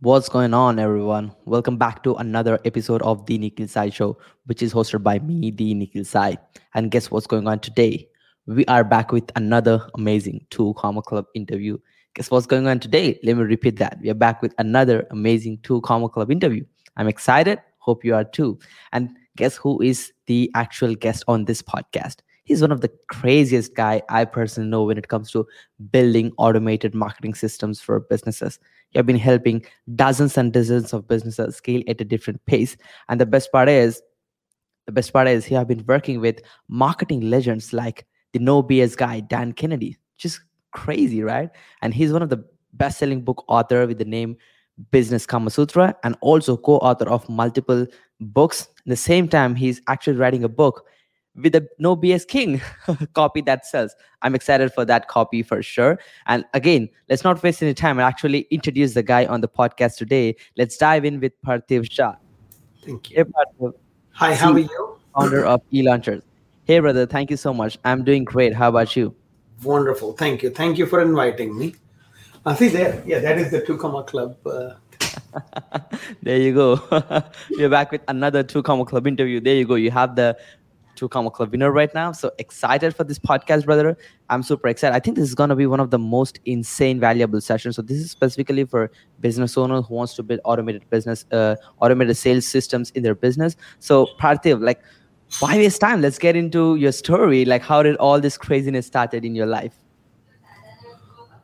What's going on, everyone? Welcome back to another episode of The Nikhil Sai Show, which is hosted by me, The Nikhil Sai. And guess what's going on today? We are back with another amazing Two Comma Club interview. Guess what's going on today? Let me repeat that. We are back with another amazing Two Comma Club interview. I'm excited. Hope you are too. And guess who is the actual guest on this podcast? He's one of the craziest guy I personally know when it comes to building automated marketing systems for businesses. You have been helping dozens and dozens of businesses scale at a different pace. And the best part is, the best part is, he have been working with marketing legends like the No BS guy Dan Kennedy. Just crazy, right? And he's one of the best-selling book author with the name Business Kamasutra, and also co-author of multiple books. At the same time, he's actually writing a book with a no BS King copy that sells. I'm excited for that copy for sure. And again, let's not waste any time and actually introduce the guy on the podcast today. Let's dive in with Parthiv Shah. Thank you. Hey, Parthiv, Hi, how are you? founder of eLaunchers. Hey, brother, thank you so much. I'm doing great. How about you? Wonderful. Thank you. Thank you for inviting me. Uh, see there, yeah, that is the Two Comma Club. Uh, there you go. We're back with another Two Comma Club interview. There you go. You have the Comma Club winner right now. So excited for this podcast, brother. I'm super excited. I think this is going to be one of the most insane, valuable sessions. So this is specifically for business owners who wants to build automated business, uh, automated sales systems in their business. So Parthiv, like, why waste time? Let's get into your story. Like, how did all this craziness started in your life?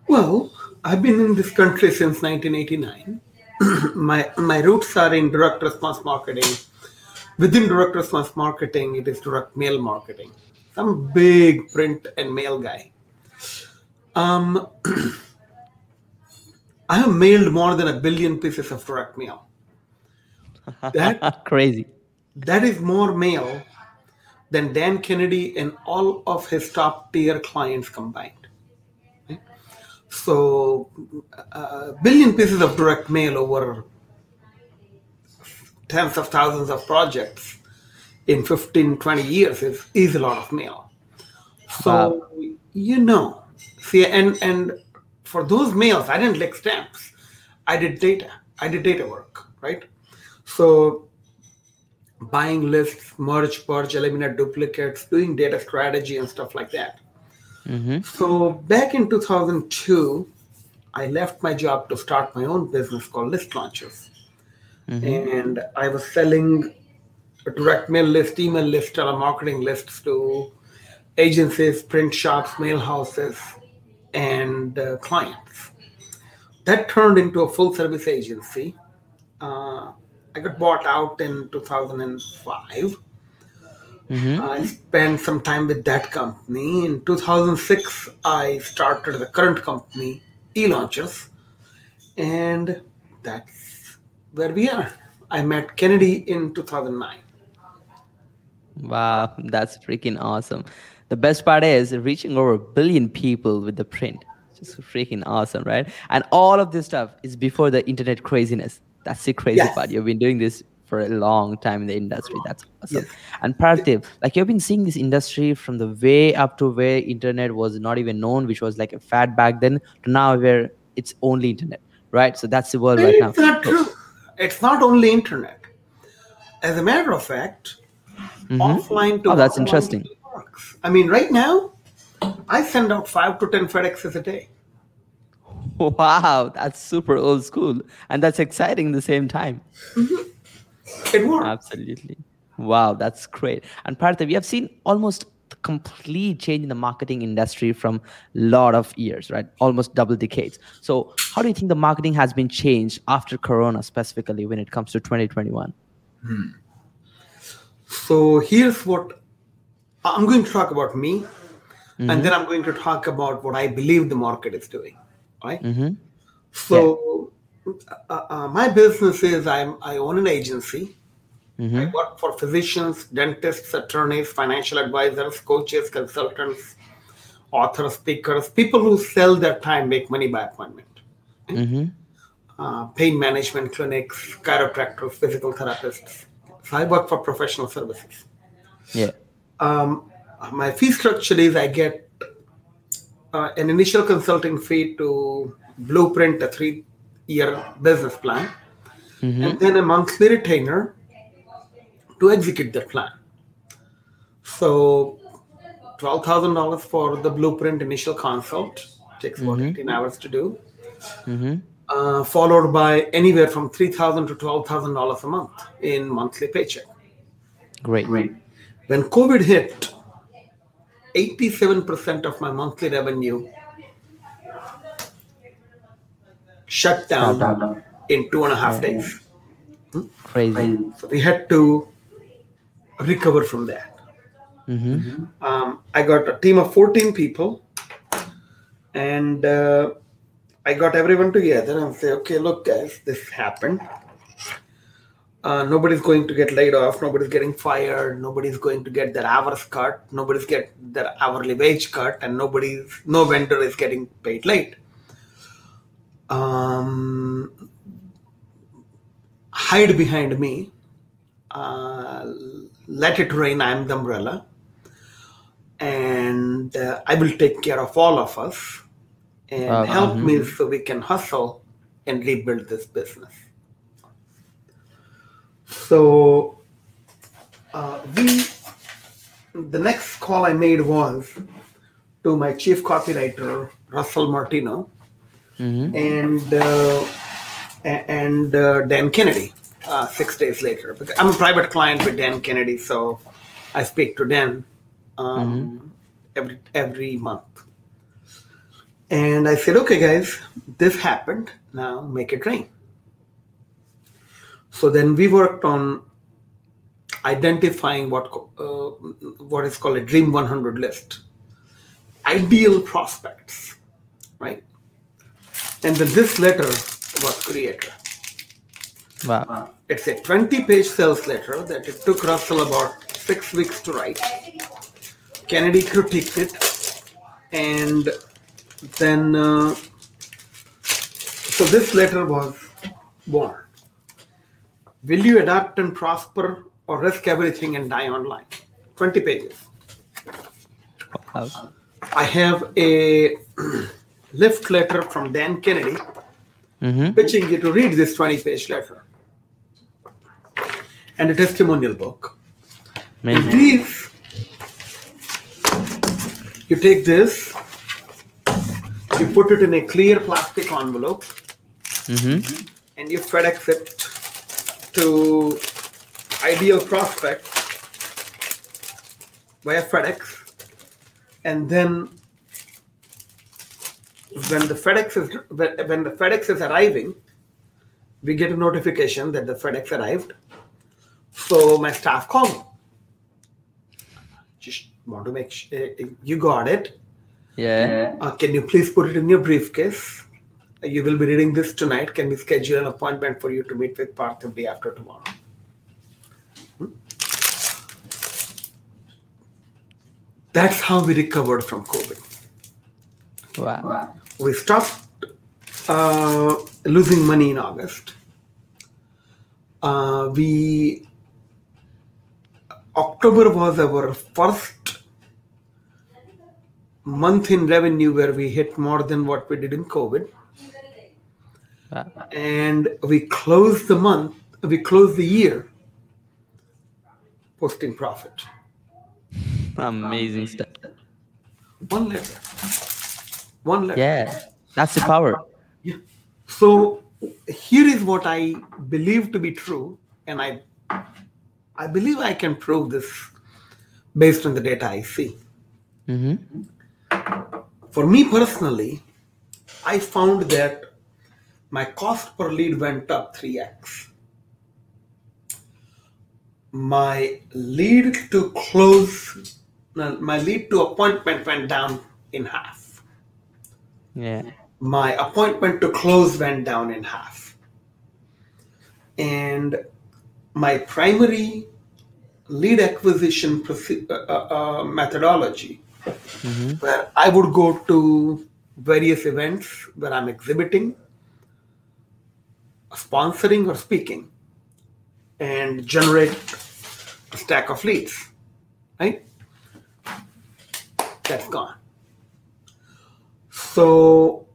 well, I've been in this country since 1989. my my roots are in direct response marketing. Within direct response marketing, it is direct mail marketing. I'm big print and mail guy. Um, I have mailed more than a billion pieces of direct mail. That Crazy. that is more mail than Dan Kennedy and all of his top tier clients combined. So, a billion pieces of direct mail over tens of thousands of projects in 15, 20 years is, is a lot of mail. So, you know, see, and, and for those mails, I didn't lick stamps. I did data. I did data work, right? So, buying lists, merge, purge, eliminate duplicates, doing data strategy and stuff like that. hmm So back in 2002, I left my job to start my own business called List Launchers. And I was selling direct mail list, email list, telemarketing lists to agencies, print shops, mail houses, and uh, clients. That turned into a full service agency. Uh, I got bought out in 2005. hmm I spent some time with that company. In 2006, I started the current company, eLaunchers, and that's where we are. I met Kennedy in 2009. Wow, that's freaking awesome. The best part is reaching over a billion people with the print. Just freaking awesome, right? And all of this stuff is before the internet craziness. That's the crazy Yes. part. You've been doing this for a long time in the industry. That's awesome. Yes. And Parthiv, like you've been seeing this industry from the way up to where internet was not even known, which was like a fad back then, to now where it's only internet, right? So that's the world right now. Not true. It's not only internet. As a matter of fact, mm-hmm. offline to Oh, that's interesting. works. I mean, right now, I send out five to ten FedExes a day. Wow, that's super old school. And that's exciting at the same time. Mm-hmm. It works. Absolutely. Wow, that's great. And Partha, we have seen almost complete change in the marketing industry from a lot of years, right? Almost double decades. So how do you think the marketing has been changed after Corona, specifically when it comes to 2021? So here's what I'm going to talk about me, and then I'm going to talk about what I believe the market is doing. Right. Mm-hmm. So uh, uh, my business is I'm I own an agency. I work for physicians, dentists, attorneys, financial advisors, coaches, consultants, authors, speakers, people who sell their time, make money by appointment. Mm-hmm. Uh, pain management clinics, chiropractors, physical therapists. So I work for professional services. Yeah. um, my fee structure is I get uh, an initial consulting fee to blueprint a three year business plan, and then a monthly retainer to execute that plan. So, twelve thousand dollars for the blueprint initial consult takes about mm-hmm. eighteen hours to do, mm-hmm. uh, followed by anywhere from three thousand to twelve thousand dollars a month in monthly paycheck. Great. When COVID hit, eighty-seven percent of my monthly revenue shut down in two and a half days. Hmm? Crazy. So we had to recover from that. Mm-hmm. Um, I got a team of 14 people, and uh, I got everyone together and say, okay, look, guys, this happened. Uh, nobody's going to get laid off. Nobody's getting fired. Nobody's going to get their hours cut. Nobody's get their hourly wage cut, and nobody's no vendor is getting paid late. Um, hide behind me. Uh, let it rain. I'm the umbrella, and uh, I will take care of all of us, and Uh, help me so we can hustle and rebuild this business. So, uh, we the next call I made was to my chief copywriter Russell Martino Mm-hmm. and uh, and uh, Dan Kennedy. Uh, six days later, because I'm a private client with Dan Kennedy, so I speak to Dan um, every every month. And I said, "Okay, guys, this happened. Now make it rain." So then we worked on identifying what uh, what is called a Dream 100 list, ideal prospects, right? And then this letter was created. Wow. It's a 20 page sales letter that it took Russell about six weeks to write. Kennedy critiqued it, and then, uh, so this letter was born. Will you adapt and prosper or risk everything and die online? 20 pages. Wow. I have a lift letter from Dan Kennedy Mm-hmm. pitching you to read this 20 page letter and a testimonial book. Amazing. these, you take this, you put it in a clear plastic envelope, Mm-hmm. and you FedEx it to ideal prospect via FedEx, and then when the FedEx is when the FedEx is arriving, we get a notification that the FedEx arrived. So my staff call me. Just want to make sure you got it. Yeah. Uh, can you please put it in your briefcase? Uh, You will be reading this tonight. Can we schedule an appointment for you to meet with Parthiv day after tomorrow? Hmm? That's how we recovered from COVID. Wow. We stopped uh, losing money in August. Uh, we October was our first month in revenue where we hit more than what we did in COVID. Wow. and we closed the month we closed the year posting profit Amazing stuff. one letter one letter Yeah. That's the power. Yeah. so here is what i believe to be true and i i believe i can prove this based on the data i see Mm-hmm. for me personally i found that my cost per lead went up 3x my lead to close my lead to appointment went down in half Yeah. my appointment to close went down in half and my primary lead acquisition proce- uh, uh, uh, methodology where i would go to various events where i'm exhibiting sponsoring or speaking and generate a stack of leads right? That's gone. So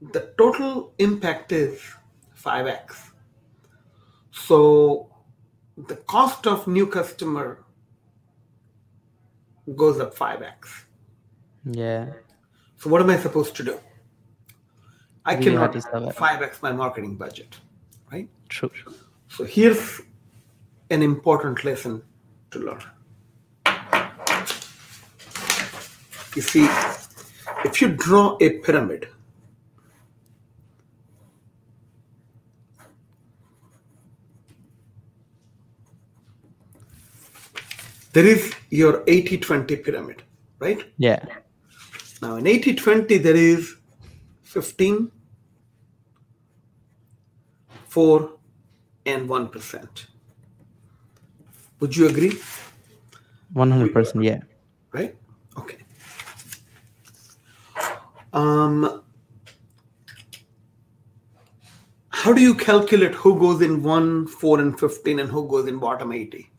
the total impact is 5x. So the cost of new customer goes up 5x. Yeah. So what am I supposed to do? I have cannot to 5x my marketing budget, right? True. So here's an important lesson to learn. You see, if you draw a pyramid, there is your 80 20 pyramid, right? Yeah. Now in 80 20, there is 15, 4, and 1%. Would you agree? One hundred percent. Yeah. Right? Okay. Um, how do you calculate who goes in 1, 4, and 15 and who goes in bottom 80?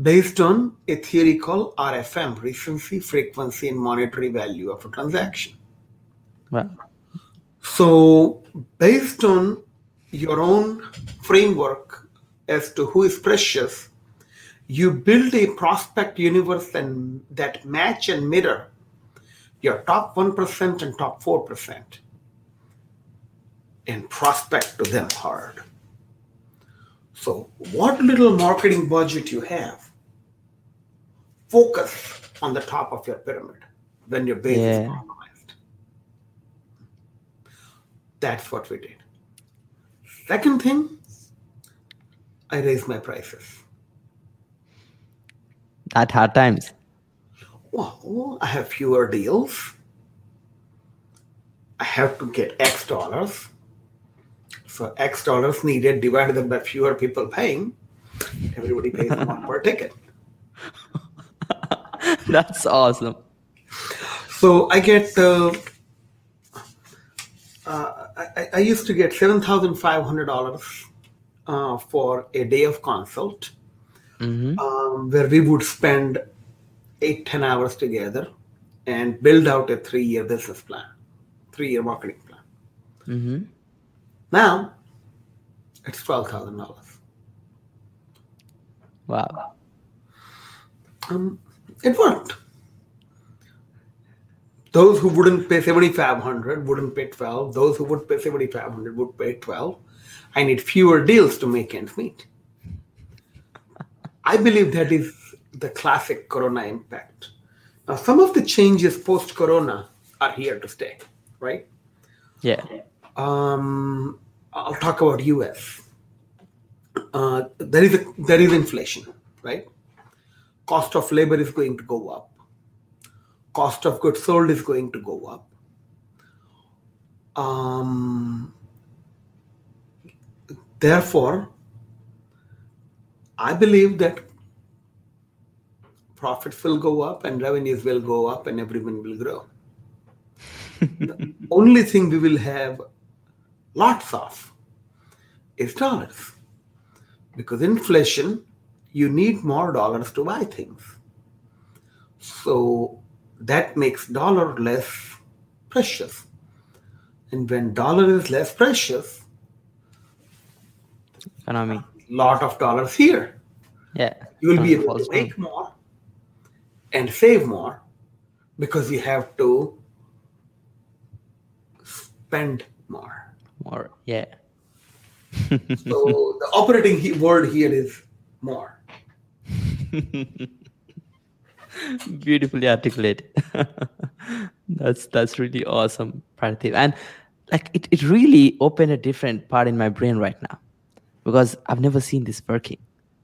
Based on a theory called RFM, recency, frequency, and monetary value of a transaction. Well. So, based on your own framework as to who is precious, you build a prospect universe and that match and mirror your top 1% and top 4% and prospect to them hard. So, what little marketing budget you have, focus on the top of your pyramid when your base is compromised. That's what we did. Second thing, I raised my prices. At hard times. Well, I have fewer deals. I have to get X dollars. So X dollars needed divided by fewer people paying. Everybody pays one per ticket. That's awesome. So I get. Uh, uh, I, I- I used to get seven thousand five hundred dollars uh, for a day of consult, Mm-hmm. um, where we would spend eight ten hours together and build out a three year business plan, three year marketing plan. Mm-hmm. Now it's twelve thousand dollars. Wow. Um, it worked. Those who wouldn't pay seventy five hundred wouldn't pay twelve. Those who would pay seventy five hundred would pay twelve. I need fewer deals to make ends meet. I believe that is the classic Corona impact. Now, some of the changes post Corona are here to stay, right? Yeah. Um, I'll talk about US. Uh, there is a, there is inflation, right? Cost of labor is going to go up. Cost of goods sold is going to go up. Um, therefore, I believe that profits will go up and revenues will go up and everyone will grow. the only thing we will have lots of is dollars. Because inflation, you need more dollars to buy things. So that makes dollar less precious. And when dollar is less precious, Economy. lot of dollars here. Yeah. You will be able to make more and save more because you have to spend more. More. Yeah. So the operating he- word here is more. Beautifully articulated. that's that's really awesome, Parthiv. And like it, it really opened a different part in my brain right now. Because I've never seen this working.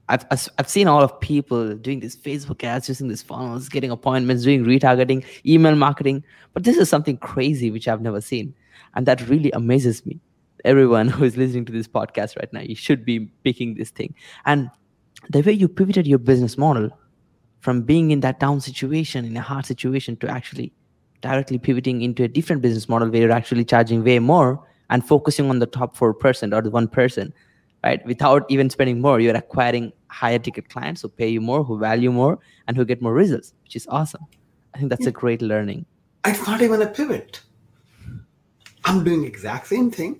I've, I've I've seen all of people doing this Facebook ads, using these funnels, getting appointments, doing retargeting, email marketing. But this is something crazy which I've never seen. And that really amazes me. Everyone who is listening to this podcast right now, you should be picking this thing. And the way you pivoted your business model from being in that down situation, in a hard situation, to actually directly pivoting into a different business model where you're actually charging way more and focusing on the top 4% or the 1%, person, right? Without even spending more, you're acquiring higher ticket clients who pay you more, who value more, and who get more results, which is awesome. I think that's a great learning. It's not even a pivot. I'm doing exact same thing.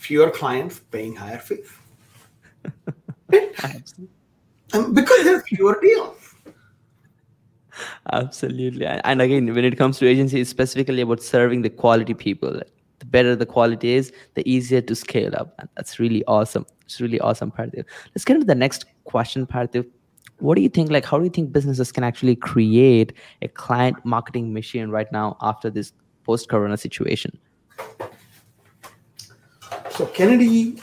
Fewer clients paying higher fees. Um, because there's fewer deals. Absolutely. And again, when it comes to agency, it's specifically about serving the quality people. The better the quality is, the easier to scale up. And that's really awesome. It's really awesome, Parthiv. Let's get into the next question, Parthiv. What do you think? Like, how do you think businesses can actually create a client marketing machine right now after this post-corona situation? So Kennedy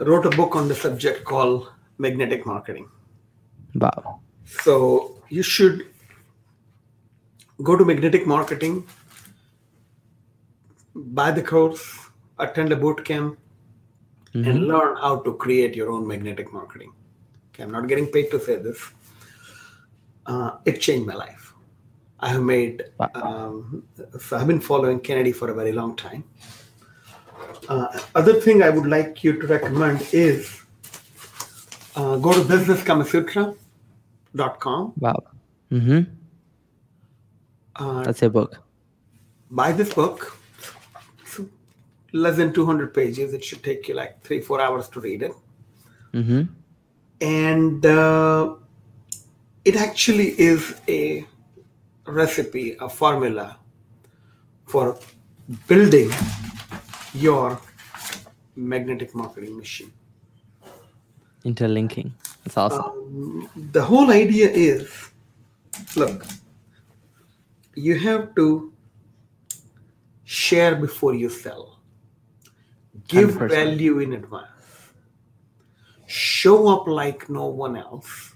wrote a book on the subject called Magnetic Marketing. Wow. So you should go to Magnetic Marketing, buy the course, attend a boot camp, and learn how to create your own magnetic marketing. Okay, I'm not getting paid to say this. Uh, it changed my life. I have made, Wow. um, so I've been following Kennedy for a very long time. Uh, other thing I would like you to recommend is uh, go to businesskamasutra.com. Wow. Mm-hmm. Uh, That's a book. buy this book. It's less than 200 pages. It should take you like three, four hours to read it. Mm-hmm. And uh, it actually is a recipe, a formula for building your magnetic marketing machine. Interlinking. That's awesome. Um, the whole idea is look, you have to share before you sell, give 100%. value in advance, show up like no one else,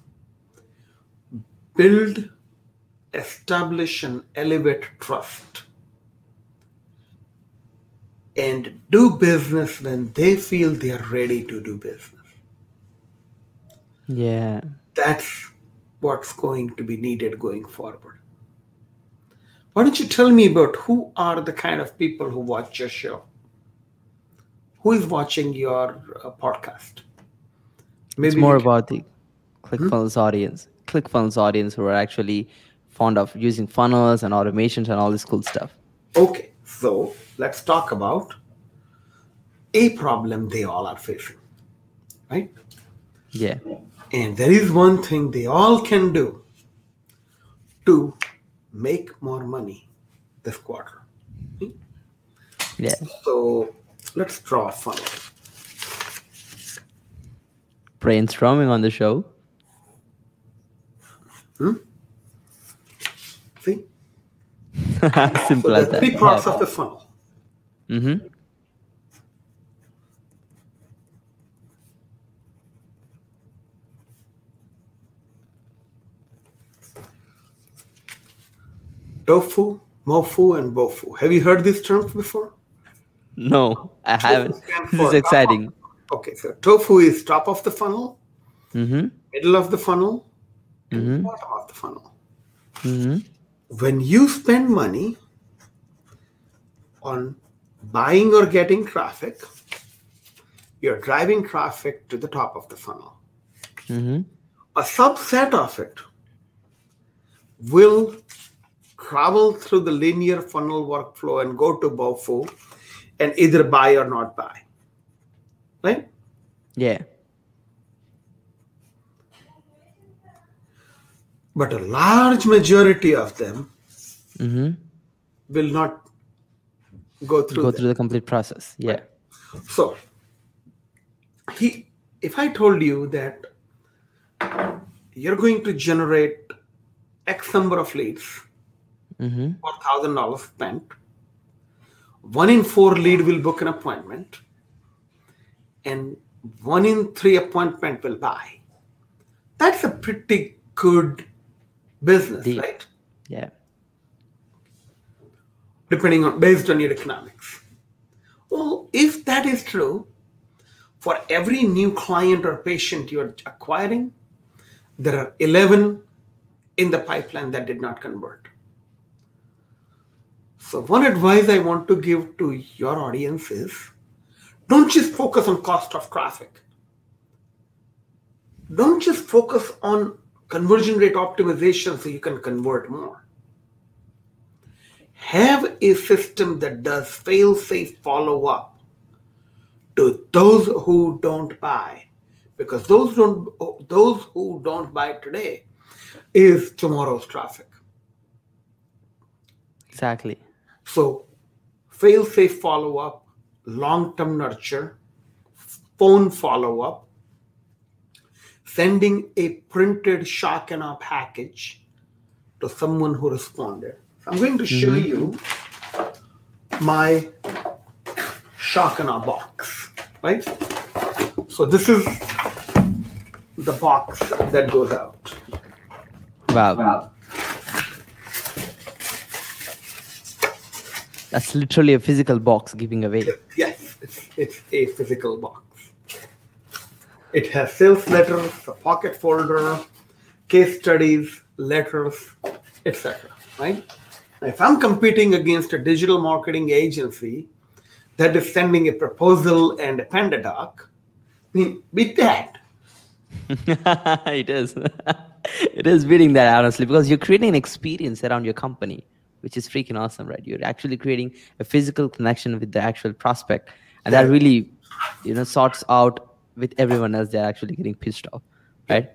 build, establish, and elevate trust. And do business when they feel they are ready to do business yeah. that's what's going to be needed going forward. Why don't you tell me about who are the kind of people who watch your show? Who is watching your uh, podcast? Maybe it's more can- about the ClickFunnels audience. ClickFunnels audience who are actually fond of using funnels and automations and all this cool stuff. Okay, so let's talk about a problem they all are facing, right? Yeah. And there is one thing they all can do to make more money this quarter. Yeah. So let's draw a funnel. Brainstorming on the show. Hmm? See? Simple So as the that. three parts of the funnel. Mm-hmm. Tofu, mofu, and bofu. Have you heard these terms before? No, I haven't. This is exciting. Okay, so tofu is top of the funnel, Mm-hmm. middle of the funnel, and Mhm. bottom of the funnel. Mm-hmm. When you spend money on buying or getting traffic, you're driving traffic to the top of the funnel. Mm-hmm. a subset of it will travel through the linear funnel workflow and go to BOFU and either buy or not buy. Right? Yeah. But a large majority of them Mm-hmm. will not go through. Go that. through the complete process. Yeah. So, he, if I told you that you're going to generate X number of leads Mm-hmm. for thousand dollars spent. One in four lead will book an appointment, and one in three appointment will buy. That's a pretty good business, right? Yeah. Depending on based on your economics. Well, if that is true, for every new client or patient you're acquiring, there are 11 in the pipeline that did not convert. So, one advice I want to give to your audience is don't just focus on cost of traffic. Don't just focus on conversion rate optimization so you can convert more. have a system that does fail safe follow up to those who don't buy because those don't those who don't buy today is tomorrow's traffic exactly so fail safe follow up long term nurture phone follow up sending a printed shock and awe package to someone who responded i'm going to show Mhm. you my shock and awe box right so this is the box that goes out wow. that's literally a physical box giving away Yes, it's, it's a physical box. It has sales letters, a pocket folder, case studies, letters, etc. Right? If I'm competing against a digital marketing agency that is sending a proposal and a PandaDoc, I mean, beat that. it is it is beating that honestly because you're creating an experience around your company which is freaking awesome right you're actually creating a physical connection with the actual prospect and that really you know sorts out with everyone else they're actually getting pissed off right?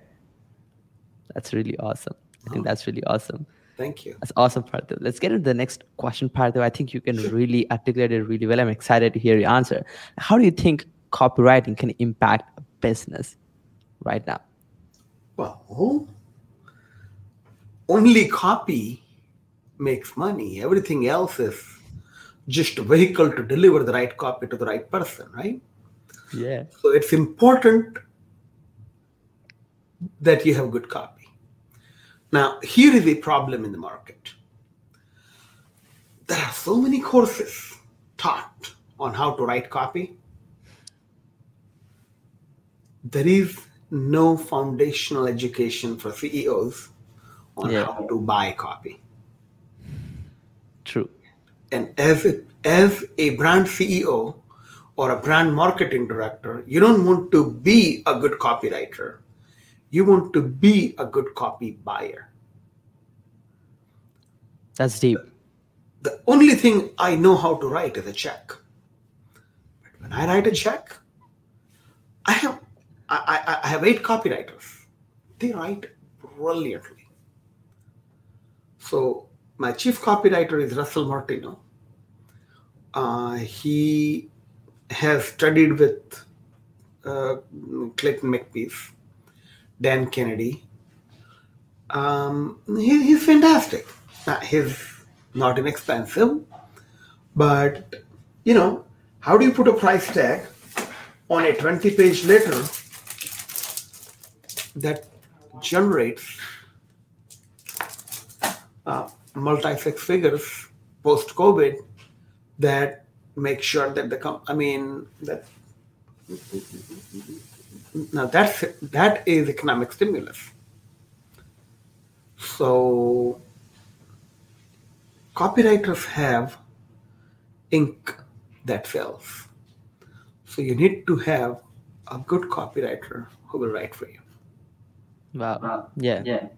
That's really awesome. I think that's really awesome. Thank you. that's awesome parthiv let's get into the next question parthiv i think you can really articulate it really well. I'm excited to hear your answer. How do you think copywriting can impact a business right now? Well, only copy makes money. Everything else is just a vehicle to deliver the right copy to the right person, right? Yeah So it's important that you have good copy. Now, here is a problem in the market. There are so many courses taught on how to write copy. There is no foundational education for CEOs on Yeah. how to buy copy. true And as a, as a brand CEO or a brand marketing director, you don't want to be a good copywriter. You want to be a good copy buyer. That's deep. The only thing I know how to write is a check. But when I write a check, I have I, I, I have eight copywriters. They write brilliantly. So my chief copywriter is Russell Martino. Uh, he has studied with uh, Clayton Makepeace, Dan Kennedy. Um, he, he's fantastic. Uh, he's not inexpensive, but you know, how do you put a price tag on a 20 page letter that generates uh, multi six figures post COVID that make sure that the com- I mean that now that's that is economic stimulus. So copywriters have ink that sells. So you need to have a good copywriter who will write for you. Wow. Yeah. Yeah.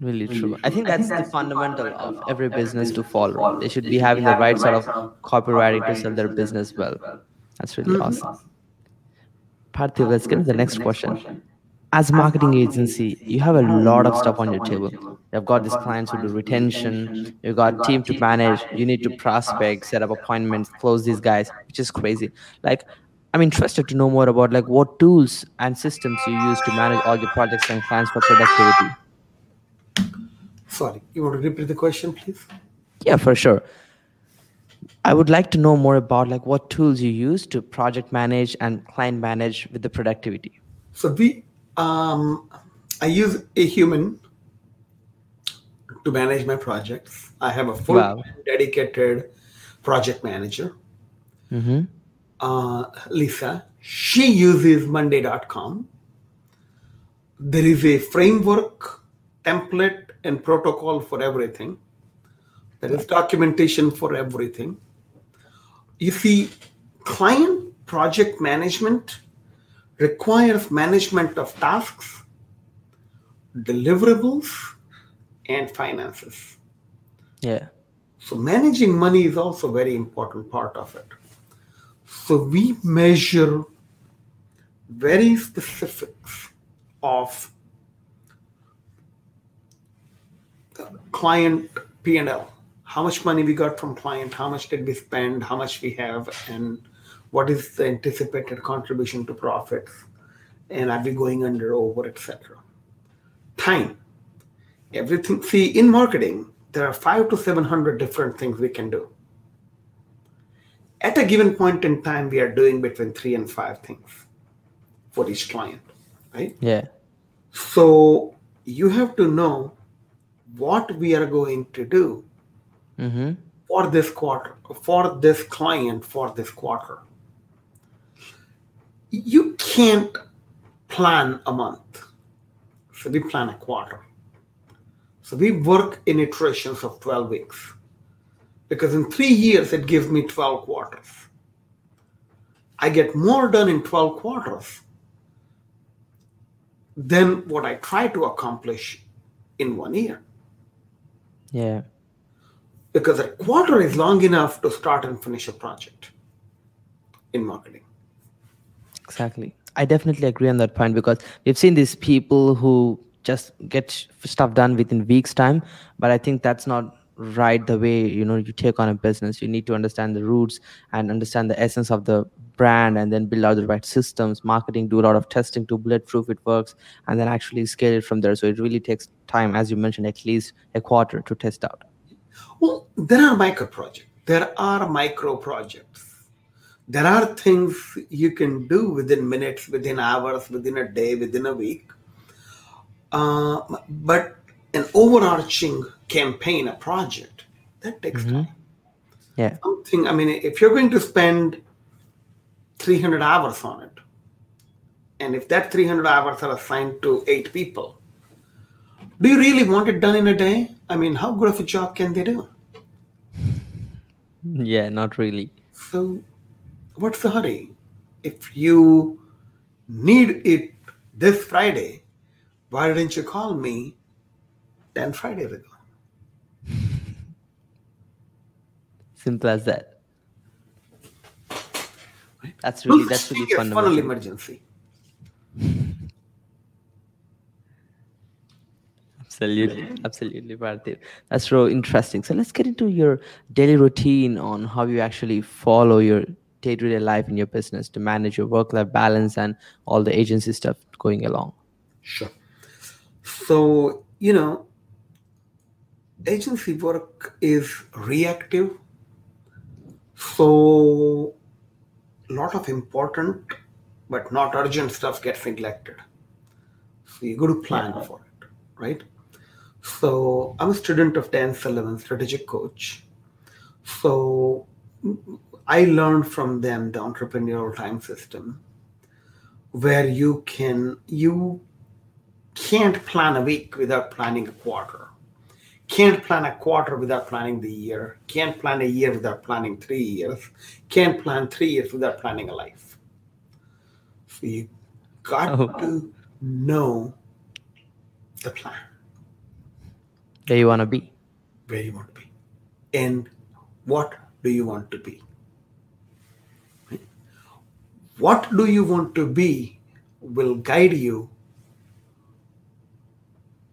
Really true. I think I that's think the that's the fundamental of every business to follow. They should be having the right sort of copywriting to sell their business well. That's really Mhm. awesome. Parthiv, let's get to the next question. As a marketing agency, you have a lot of stuff on your table. You've got these clients who do retention, you've got team to manage, you need to prospect, set up appointments, close these guys, which is crazy. Like, I'm interested to know more about like what tools and systems you use to manage all your projects and clients for productivity. Sorry, you want to repeat the question, please? Yeah, for sure. I would like to know more about like what tools you use to project manage and client manage with the productivity. So we, um, I use a human to manage my projects. I have a full Wow. dedicated project manager, Mm-hmm. uh, Lisa. She uses Monday.com. There is a framework, template, and protocol for everything. There is documentation for everything. You see, client project management requires management of tasks, deliverables, and finances. Yeah. So managing money is also a very important part of it. So we measure very specifics of client P&L. How much money we got from client, how much did we spend, how much we have, and what is the anticipated contribution to profits, and are we going under, over, etc. Time. Everything. See, in marketing, there are five to 700 different things we can do. At a given point in time, we are doing between three and five things for each client, right? Yeah. So you have to know what we are going to do Mm-hmm. for this quarter, for this client, for this quarter. You can't plan a month. So we plan a quarter. So we work in iterations of 12 weeks. Because in three years, it gives me 12 quarters. I get more done in 12 quarters than what I try to accomplish in one year. Yeah. Because a quarter is long enough to start and finish a project in marketing. Exactly. I definitely agree on that point because we've seen these people who just get stuff done within weeks time, but I think that's not right the way you know you take on a business. You need to understand the roots and understand the essence of the brand and then build out the right systems, marketing, do a lot of testing to bulletproof it works, and then actually scale it from there. So it really takes time, as you mentioned, at least a quarter to test out. Well, there are micro projects. There are micro projects. There are things you can do within minutes, within hours, within a day, within a week. Uh, but an overarching campaign, a project, that takes time. Yeah. Something, I mean, if you're going to spend 300 hours on it, and if that 300 hours are assigned to eight people, do you really want it done in a day? I mean, how good of a job can they do? Yeah, not really. So, what's the hurry? If you need it this Friday, why didn't you call me 10 Fridays ago? Simple as that. That's really that's really a funnel emergency. Absolutely, absolutely, Parthiv. That's so interesting. So let's get into your daily routine on how you actually follow your day-to-day life in your business to manage your work-life balance and all the agency stuff going along. Sure. So, you know, agency work is reactive. So, a lot of important but not urgent stuff gets neglected. So, you got to plan for it, right? So, I'm a student of Dan Sullivan, strategic coach. So, I learned from them the entrepreneurial time system where you can you can't plan a week without planning a quarter can't plan a quarter without planning the year. Can't plan a year without planning three years. Can't plan three years without planning a life. So you got Oh. to know the plan. Where you want to be. where you want to be. And what do you want to be? What do you want to be will guide you.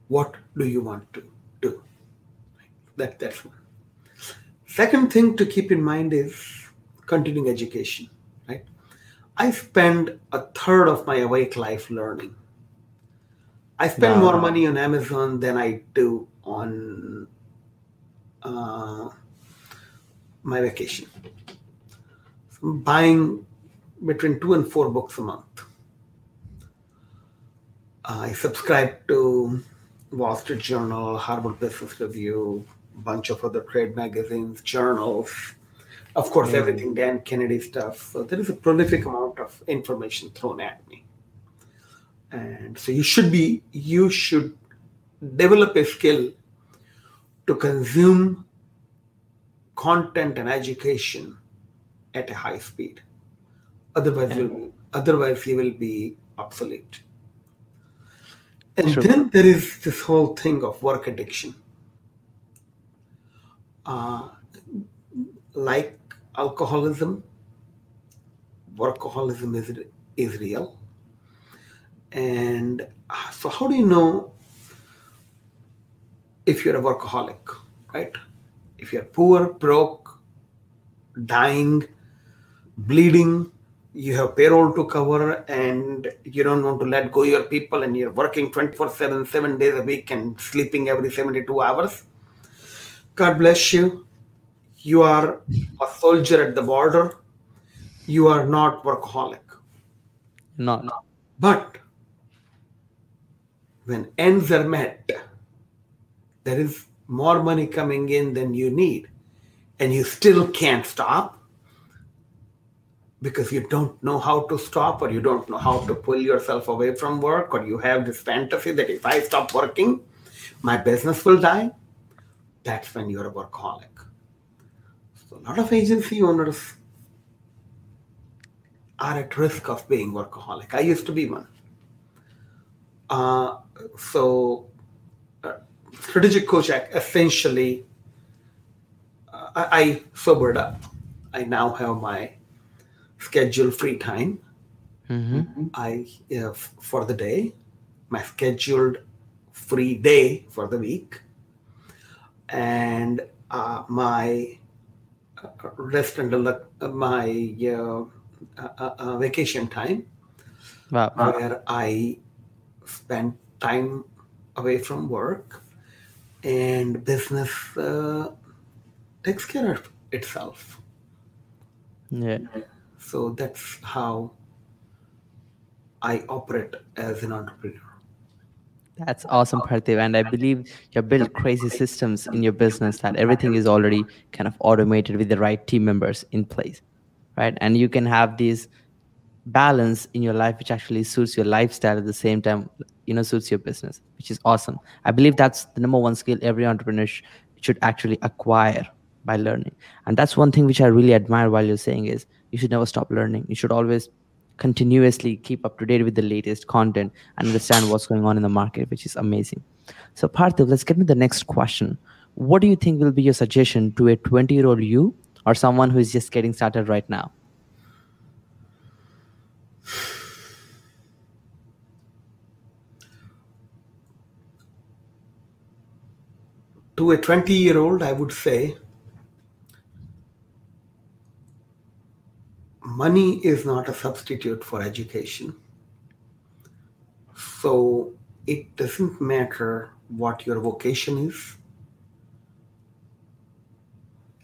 What do you want to that that's Second thing to keep in mind is continuing education right? I spend a third of my awake life learning. I spend more money on amazon than i do on uh, my vacation. So I'm buying between two and four books a month. I subscribe to Wall Street Journal, Harvard Business Review, bunch of other trade magazines, journals, of course, Mm. everything Dan Kennedy stuff. So there is a prolific amount of information thrown at me. And so you should be, you should develop a skill to consume content and education at a high speed. Otherwise, Yeah. you'll, otherwise you will be obsolete. And True. then there is this whole thing of work addiction. Uh, like alcoholism, workaholism is, is real. And uh, so, how do you know if you're a workaholic, right? If you're poor, broke, dying, bleeding, you have payroll to cover, and you don't want to let go your people, and you're working 24 7, seven days a week, and sleeping every 72 hours. God bless you. You are a soldier at the border. You are not workaholic. Not. No. But when ends are met, there is more money coming in than you need, and you still can't stop because you don't know how to stop, or you don't know how to pull yourself away from work, or you have this fantasy that if I stop working, my business will die. That's when you're a workaholic. So, a lot of agency owners are at risk of being workaholic. I used to be one. Uh, so strategic coach essentially uh, I, I sobered up i now have my schedule free time Mm-hmm. i uh, for the day my scheduled free day for the week and uh, my uh, rest and the, my uh, uh, uh, vacation time Wow. where I spend time away from work and business uh, takes care of itself. Yeah. So that's how I operate as an entrepreneur. That's awesome, Parthiv. And I believe you built crazy systems in your business that everything is already kind of automated with the right team members in place, right? And you can have this balance in your life which actually suits your lifestyle at the same time, you know, suits your business, which is awesome. I believe that's the number one skill every entrepreneur sh- should actually acquire by learning. And that's one thing which I really admire while you're saying is you should never stop learning. You should always continuously keep up to date with the latest content and understand what's going on in the market, which is amazing. So, Parthiv, let's get to the next question. What do you think will be your suggestion to a 20 year old you or someone who is just getting started right now? To a 20 year old, I would say money is not a substitute for education. So it doesn't matter what your vocation is.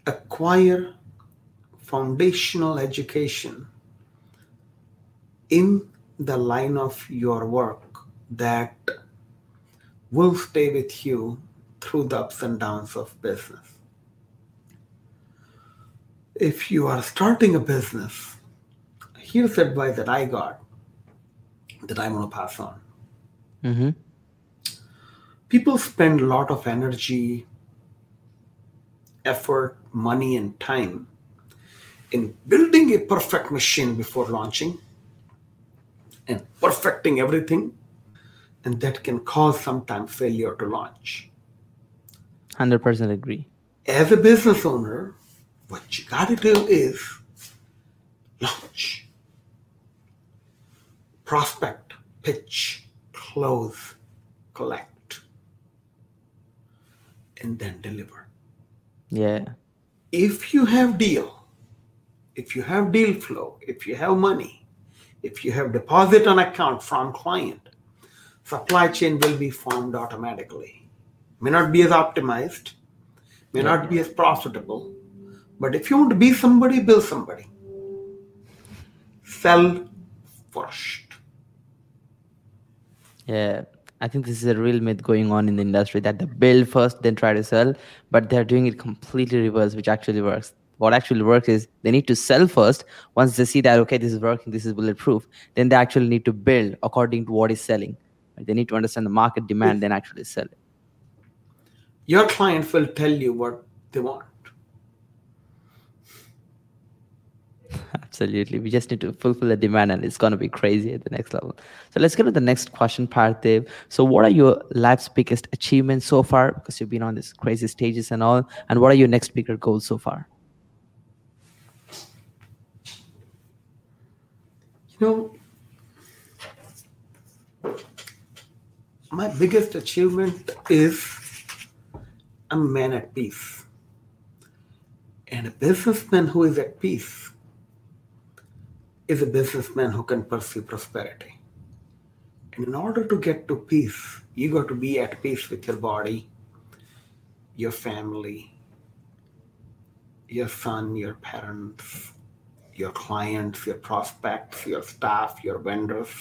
Acquire foundational education in the line of your work that will stay with you through the ups and downs of business. If you are starting a business, here's advice that I got that I want to pass on. Mm-hmm. People spend a lot of energy, effort, money, and time in building a perfect machine before launching and perfecting everything, and that can cause sometimes failure to launch. 100% agree. As a business owner, what you got to do is launch, prospect, pitch, close, collect, and then deliver. Yeah. If you have deal, if you have deal flow, if you have money, if you have deposit on account from client, supply chain will be formed automatically. May not be as optimized, may not be as profitable, but if you want to be somebody, build somebody. Sell first. Yeah. I think this is a real myth going on in the industry that they build first, then try to sell, but they're doing it completely reverse, which actually works. What actually works is they need to sell first. Once they see that, okay, this is working, this is bulletproof, then they actually need to build according to what is selling. They need to understand the market demand, then actually sell it. Your client will tell you what they want. Absolutely. We just need to fulfill the demand and it's going to be crazy at the next level. So let's go to the next question, Parthiv. So what are your life's biggest achievements so far? Because you've been on these crazy stages and all. And what are your next bigger goals so far? You know, my biggest achievement is a man at peace. And a businessman who is at peace is a businessman who can pursue prosperity. And in order to get to peace, you got to be at peace with your body, your family, your son, your parents, your clients, your prospects, your staff, your vendors,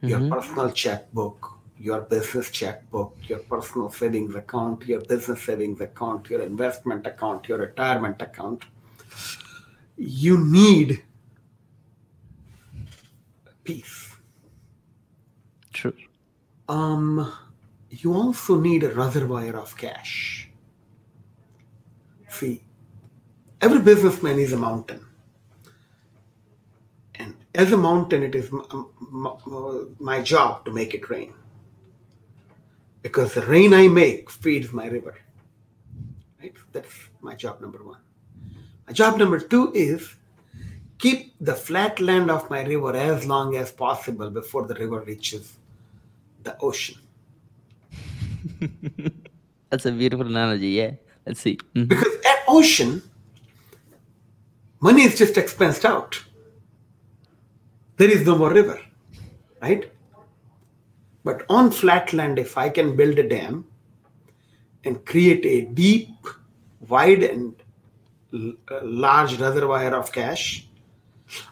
your mm-hmm. personal checkbook, your business checkbook, your personal savings account, your business savings account, your investment account, your retirement account. You need peace. True. Um, you also need a reservoir of cash. See, every businessman is a mountain. And as a mountain, it is my job to make it rain. Because the rain I make feeds my river. Right? That's my job number one. My job number two is keep the flat land of my river as long as possible before the river reaches the ocean. That's a beautiful analogy. Yeah. Let's see. Mhm. Because at ocean, money is just expensed out. There is no more river, right? But on flat land, if I can build a dam and create a deep, wide, and l- uh, large reservoir of cash,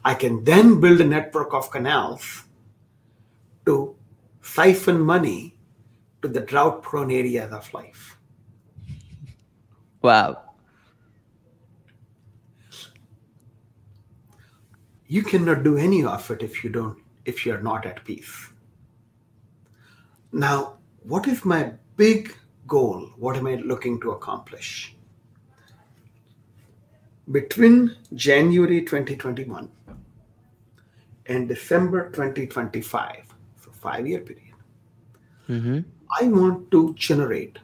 I can then build a network of canals to siphon money to the drought prone areas of life. Wow. you cannot do any of it if you don't if you're not at peace now what is my big goal what am i looking to accomplish between january 2021 and december 2025 so 5 year period hmm i want to generate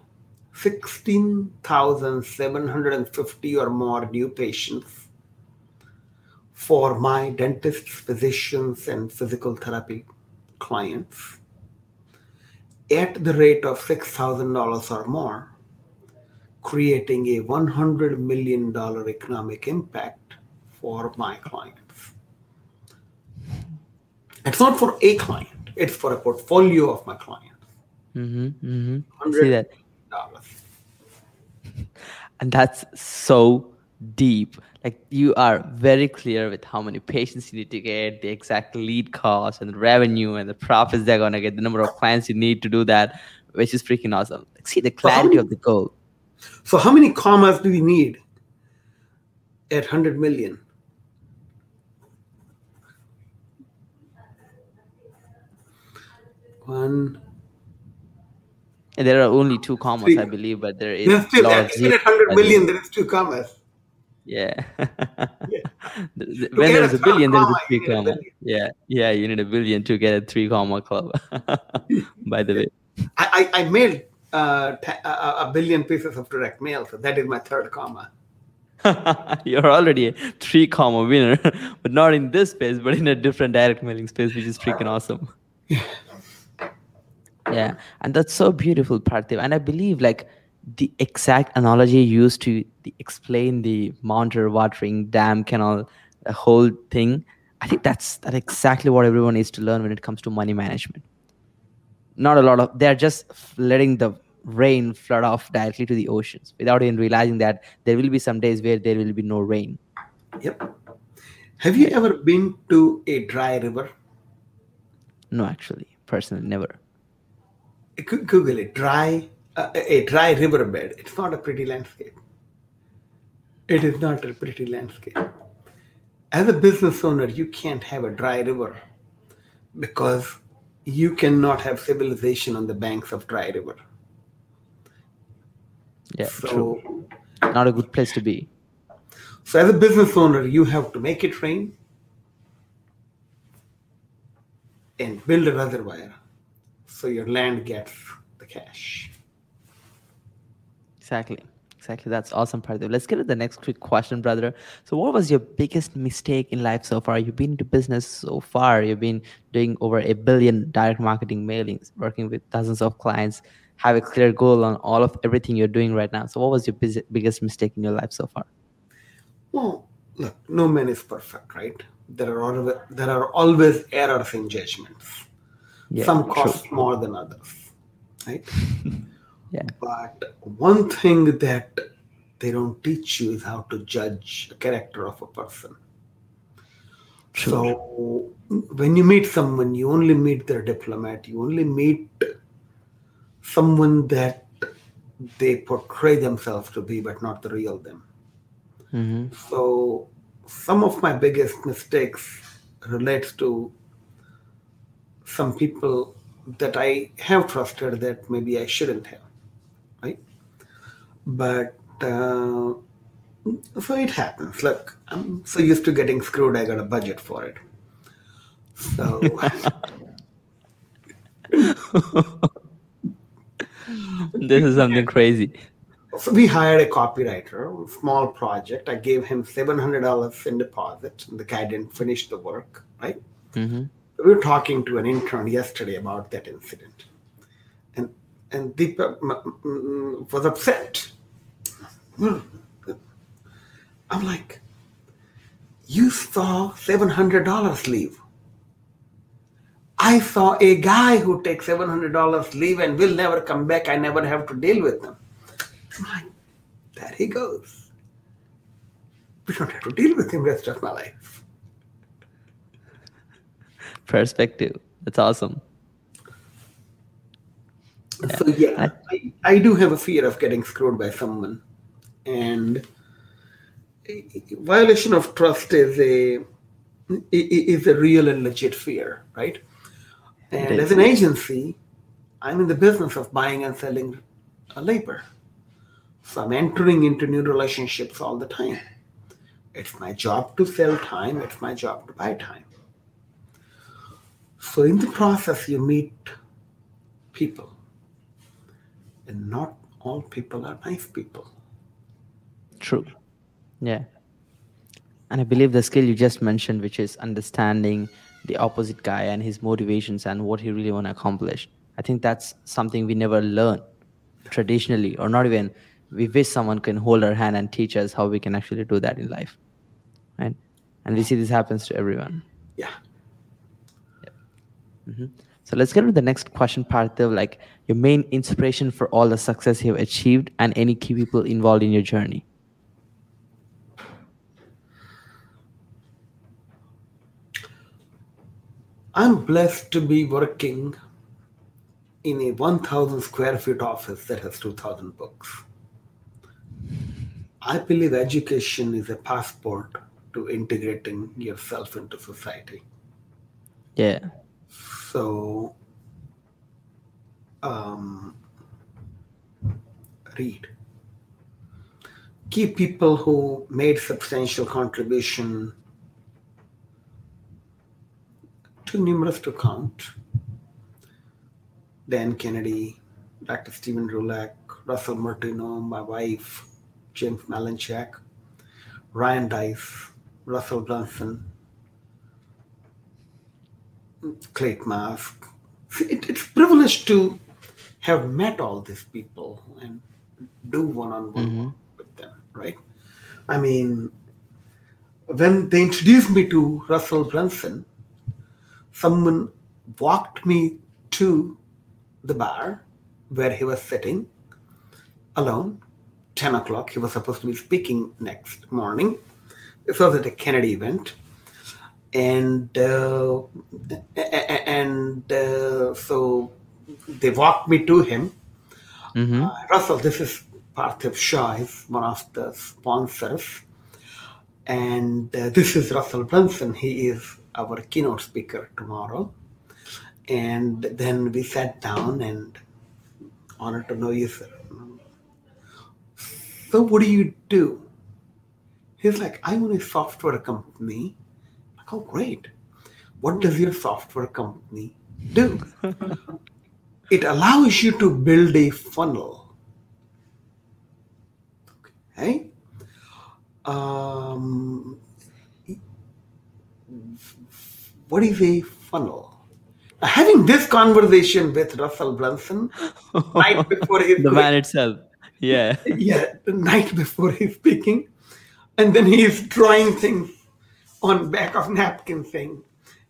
16750 or more new patients for my dentists, physicians, and physical therapy clients at the rate of $6,000 or more, creating a $100 million economic impact for my clients. It's not for a client, it's for a portfolio of my clients. hmm hmm $100 See that. and that's so deep like you are very clear with how many patients you need to get the exact lead cost and the revenue and the profits they're going to get the number of clients you need to do that which is freaking awesome like see the So clarity many- of the goal So, how many commas do we need at 100 million? One. and there are only two commas Three. i believe but there is There's still, at, of even zeros at 100 by the million, there is two commas. yeah. The- when there's a a billion there's a comma, three need a yeah. Yeah you need a billion to get a three comma club. By the way. I, I, I mailed uh, a, a billion pieces of direct mail, so that is my third comma. You're already a three comma winner, but not in this space, but in a different direct mailing space, which is freaking awesome. Yeah, and that's so beautiful, Parthiv. And I believe like the exact analogy used to explain the monitor watering dam canal, the whole thing. I think that's that exactly what everyone needs to learn when it comes to money management. Not a lot of they're just letting the rain flood off directly to the oceans without even realizing that there will be some days where there will be no rain. Yep. Have you ever been to a dry river? No, actually, personally, never. Google it. Dry, uh, a dry riverbed. It's not a pretty landscape. It is not a pretty landscape. As a business owner, you can't have a dry river because you cannot have civilization on the banks of dry river. Yeah, true. Not a good place to be. so as a business owner, you have to make it rain and build a reservoir so your land gets the cash. Exactly. Exactly. That's awesome, Parthiv. Let's get to the next quick question, brother. So, what was your biggest mistake in life so far? You've been into business so far. You've been doing over a billion direct marketing mailings, working with dozens of clients, have a clear goal on all of everything you're doing right now. So, what was your bus- biggest mistake in your life so far? Well, look, no man is perfect, right? There are always, there are always errors in judgments. Yeah, Some cost more than others, right? Yeah. But one thing that they don't teach you is how to judge the character of a person. So when you meet someone, you only meet their diplomat. You only meet someone that they portray themselves to be, but not the real them. Mhm. So some of my biggest mistakes relates to some people that I have trusted that maybe I shouldn't have, right? But uh, so it happens. Look, I'm so used to getting screwed. I got a budget for it. So This is something crazy. So we hired a copywriter, a small project. I gave him seven hundred dollars in deposit. And the guy didn't finish the work, right? hmm We were talking to an intern yesterday about that incident, and m- was upset. Hmm. I'm like, you saw seven hundred dollars leave. I saw a guy who takes seven hundred dollars leave and will never come back. I never have to deal with them. I'm like, there he goes. We don't have to deal with him rest of my life. Perspective. That's awesome. So yeah, I, I do have a fear of getting screwed by someone, and violation of trust is a is a real and legit fear, right? And as an agency, I'm in the business of buying and selling a labor, so I'm entering into new relationships all the time. It's my job to sell time. It's my job to buy time. So in the process, you meet people and not all people are nice people. True. Yeah. And I believe the skill you just mentioned, which is understanding the opposite guy and his motivations and what he really want to accomplish. I think that's something we never learn traditionally, or not even we wish someone can hold our hand and teach us how we can actually do that in life. Right? And we see this happens to everyone. Yeah. Mm-hmm. So let's get to the next question, Parthiv. Like your main inspiration for all the success you've achieved and any key people involved in your journey. I'm blessed to be working in a 1,000 square feet office that has 2,000 books. I believe education is a passport to integrating yourself into society. Yeah. So, um, read. Key people who made substantial contribution too numerous to count. Dan Kennedy, Dr. Stephen Rulak, Russell Martino, my wife, James Malinchak, Ryan Deiss, Russell Brunson, Clayton Makepeace. It, it's privileged to have met all these people and do one-on-one work with them, right? I mean, when they introduced me to Russell Brunson, someone walked me to the bar where he was sitting alone 10 o'clock he was supposed to be speaking next morning this was at a kennedy event and uh, and uh, so they walked me to him Mm-hmm. uh, russell this is parthiv shah is one of the sponsors and uh, this is Russell Brunson. He is our keynote speaker tomorrow. And then we sat down and honored to know you, sir. So what do you do? He's like, I own a software company. Oh, great. What does your software company do? it allows you to build a funnel Hey, um, what is a funnel? Having this conversation with Russell Brunson night before his the man itself. Yeah. yeah, the night before he's speaking, and then he's drawing things on back of napkin thing.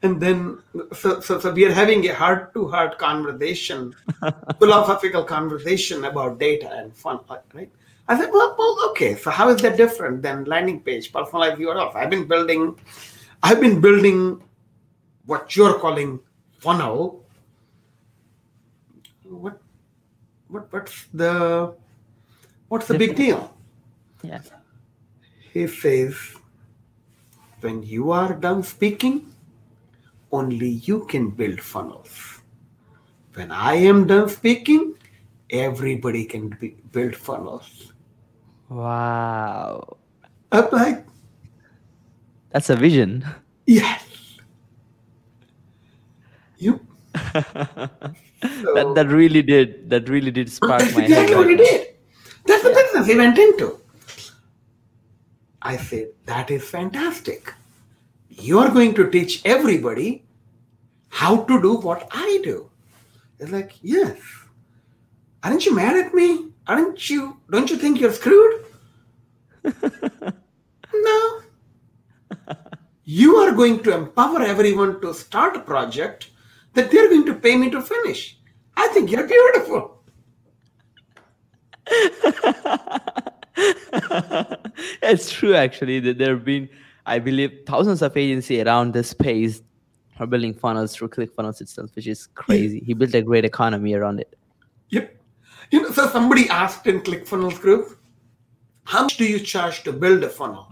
And then, so, so, so we are having a heart to heart conversation, philosophical conversation about data and fun, right? I said, well, well, okay. So how is that different than landing page, personalize yourself? I've been building, I've been building what you're calling funnel. What, what, what's the, what's the big deal? Yeah. He says, when you are done speaking, only you can build funnels. When I am done speaking, everybody can be, build funnels. Wow. I'm like, That's a vision. yes. You. that that really did that really did spark That's my head. exactly what now. did. That's the business he went into. I said, that is fantastic. You are going to teach everybody how to do what I do. It's like, yes. Aren't you mad at me? Aren't you, don't you think you're screwed? no. You are going to empower everyone to start a project that they're going to pay me to finish. I think you're beautiful. it's true actually that there have been i believe thousands of agency around this space are building funnels through clickfunnels itself which is crazy he built a great economy around it Yep. You know, so somebody asked in ClickFunnels group, how much do you charge to build a funnel?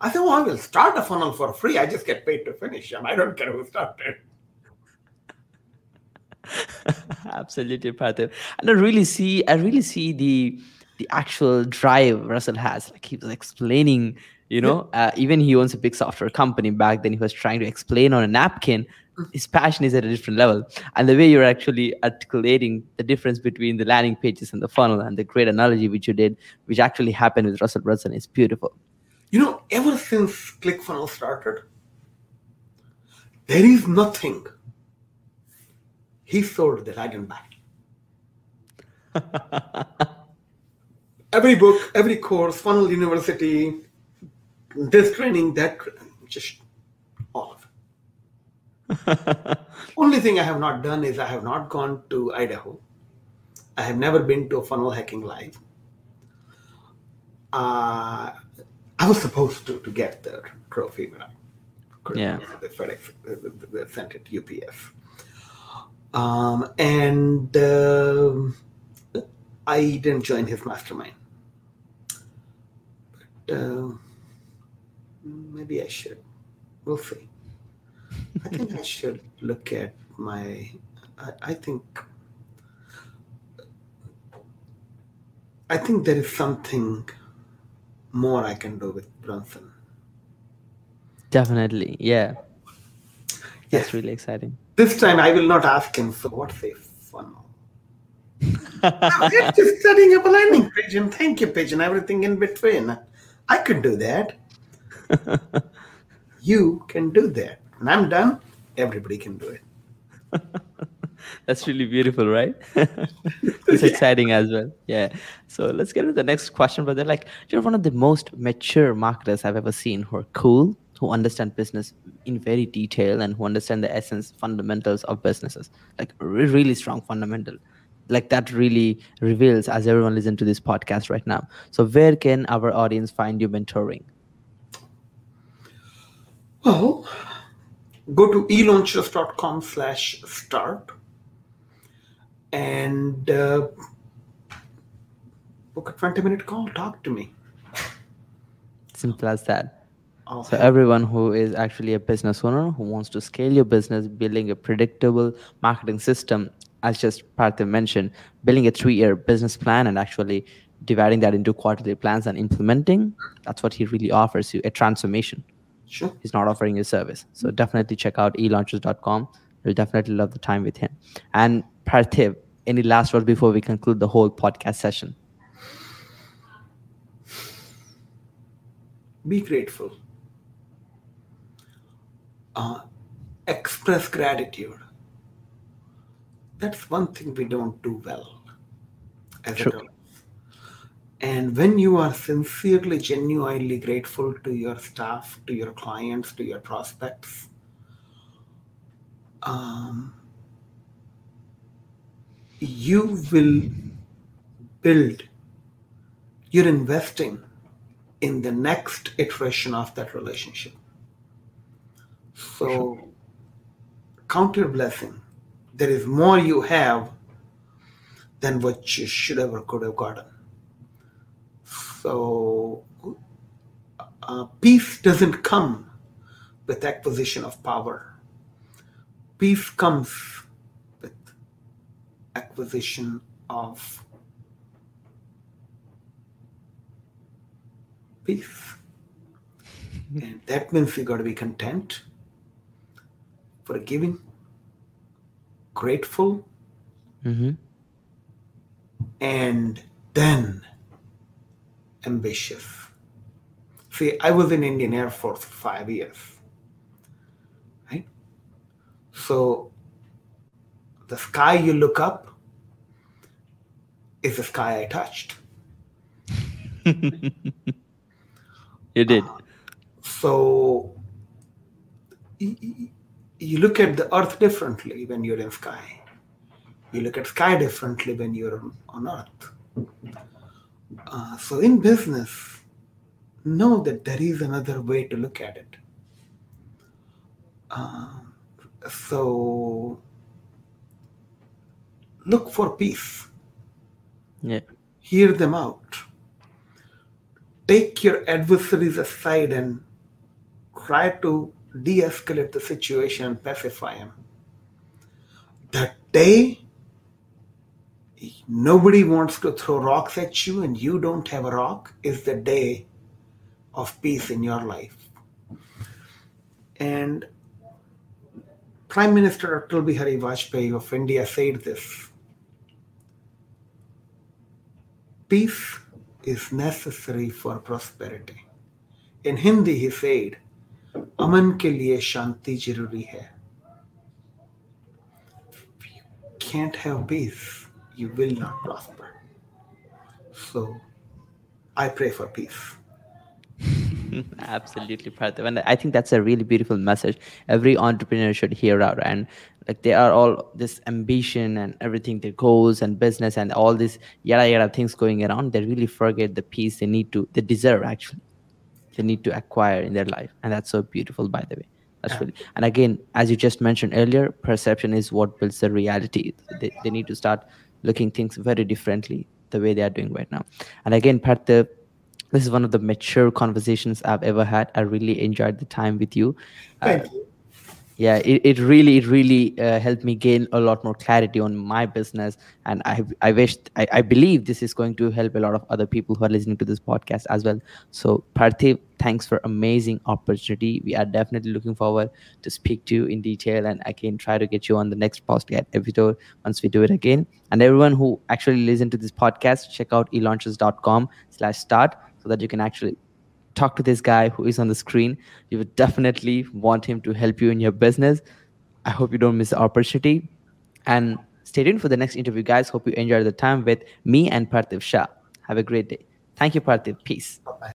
I said, well, I will start a funnel for free. I just get paid to finish them. I don't care who started. absolutely Parthiv. and i really see i really see the the actual drive russell has. Like he was explaining you know uh, even he owns a big software company back then he was trying to explain on a napkin. His passion is at a different level. And the way you're actually articulating the difference between the landing pages and the funnel and the great analogy which you did which actually happened with russell brunson is beautiful. You know, ever since ClickFunnels started, there is nothing. He sold that I didn't buy. Every book, every course, Funnel University, this training, that, just all of it. Only thing I have not done is I have not gone to Idaho. I have never been to a funnel hacking live. Uh, I was supposed to to get the trophy, but I. Yeah. The FedEx they- sent it UPS. Um, and um I didn't join his mastermind. Um maybe I should. We'll see. I think I should look at my. I, I think. I think there is something more I can do with Brunson. definitely yeah that's Yes. really exciting This time I will not ask him, so what's a funnel? it's just setting up a landing page and thank you page and everything in between. I could do that. you can do that. When I'm done, everybody can do it. That's really beautiful, right? it's exciting as well. Yeah. So let's get to the next question. But they're like, you're one of the most mature marketers I've ever seen who are cool, who understand business in very detail, and who understand the essence, fundamentals of businesses. Like re- really strong fundamental. Like that really reveals as everyone listen to this podcast right now. So where can our audience find you mentoring? Well, go to elaunchers.com slash start and uh, book a 20 minute call. Talk to me. Simple as that. I'll So everyone who is actually a business owner who wants to scale your business, building a predictable marketing system, as just Parthiv mentioned, building a three-year business plan and actually dividing that into quarterly plans and implementing, that's what he really offers you, a transformation. Sure. He's not offering a service. So definitely check out elaunchers.com. You'll definitely love the time with him. And Parthiv, any last words before we conclude the whole podcast session? be grateful. Uh, express gratitude. That's one thing we don't do well as True. adults. And when you are sincerely, genuinely grateful to your staff, to your clients, to your prospects, um, you will build, you're investing in the next iteration of that relationship. So count your blessing. There is more you have than what you should have or could have gotten. So uh, peace doesn't come with acquisition of power. Peace comes with acquisition of peace. and that means you got to be content, forgiving, grateful, hmm and then ambitious. See, I was in Indian Air Force for five years, right? So the sky you look up is the sky I touched. You did. So y- y- you look at the earth differently when you're in sky. You look at sky differently when you're on earth. Uh, so in business, know that there is another way to look at it. Uh, so look for peace. Yeah. Hear them out. Take your adversaries aside and try to de escalate the situation and pacify him. That day, nobody wants to throw rocks at you and you don't have a rock, is the day of peace in your life. And Prime Minister Atal Bihari Vajpayee of India said this peace is necessary for prosperity. In Hindi, he said, अमन के लिए शांति जरूरी है If you can't have peace, you will not prosper. So, I pray for peace. Absolutely, Parthiv. And I think that's a really beautiful message. Every entrepreneur should hear out. And like they are all this ambition and everything, their goals and business and all this yada yada things going around. They really forget the peace they need to, they deserve actually. They need to acquire in their life. And that's so beautiful, by the way. That's really, and again, as you just mentioned earlier, perception is what builds the reality. They, they need to start looking things very differently the way they are doing right now. And again, part the this is one of the mature conversations I've ever had. I really enjoyed the time with you. Uh, Thank you. Yeah, it, it really, it really uh, helped me gain a lot more clarity on my business. And I, I wish, I, I believe this is going to help a lot of other people who are listening to this podcast as well. So, Parthiv, thanks for amazing opportunity. We are definitely looking forward to speak to you in detail and again try to get you on the next podcast episode once we do it again. And everyone who actually listen to this podcast, check out elaunchers.com slash start so that you can actually talk to this guy who is on the screen. You would definitely want him to help you in your business. I hope you don't miss the opportunity. And stay tuned for the next interview, guys. Hope you enjoyed the time with me and Parthiv Shah. Have a great day. Thank you, Parthiv. Peace. Bye-bye.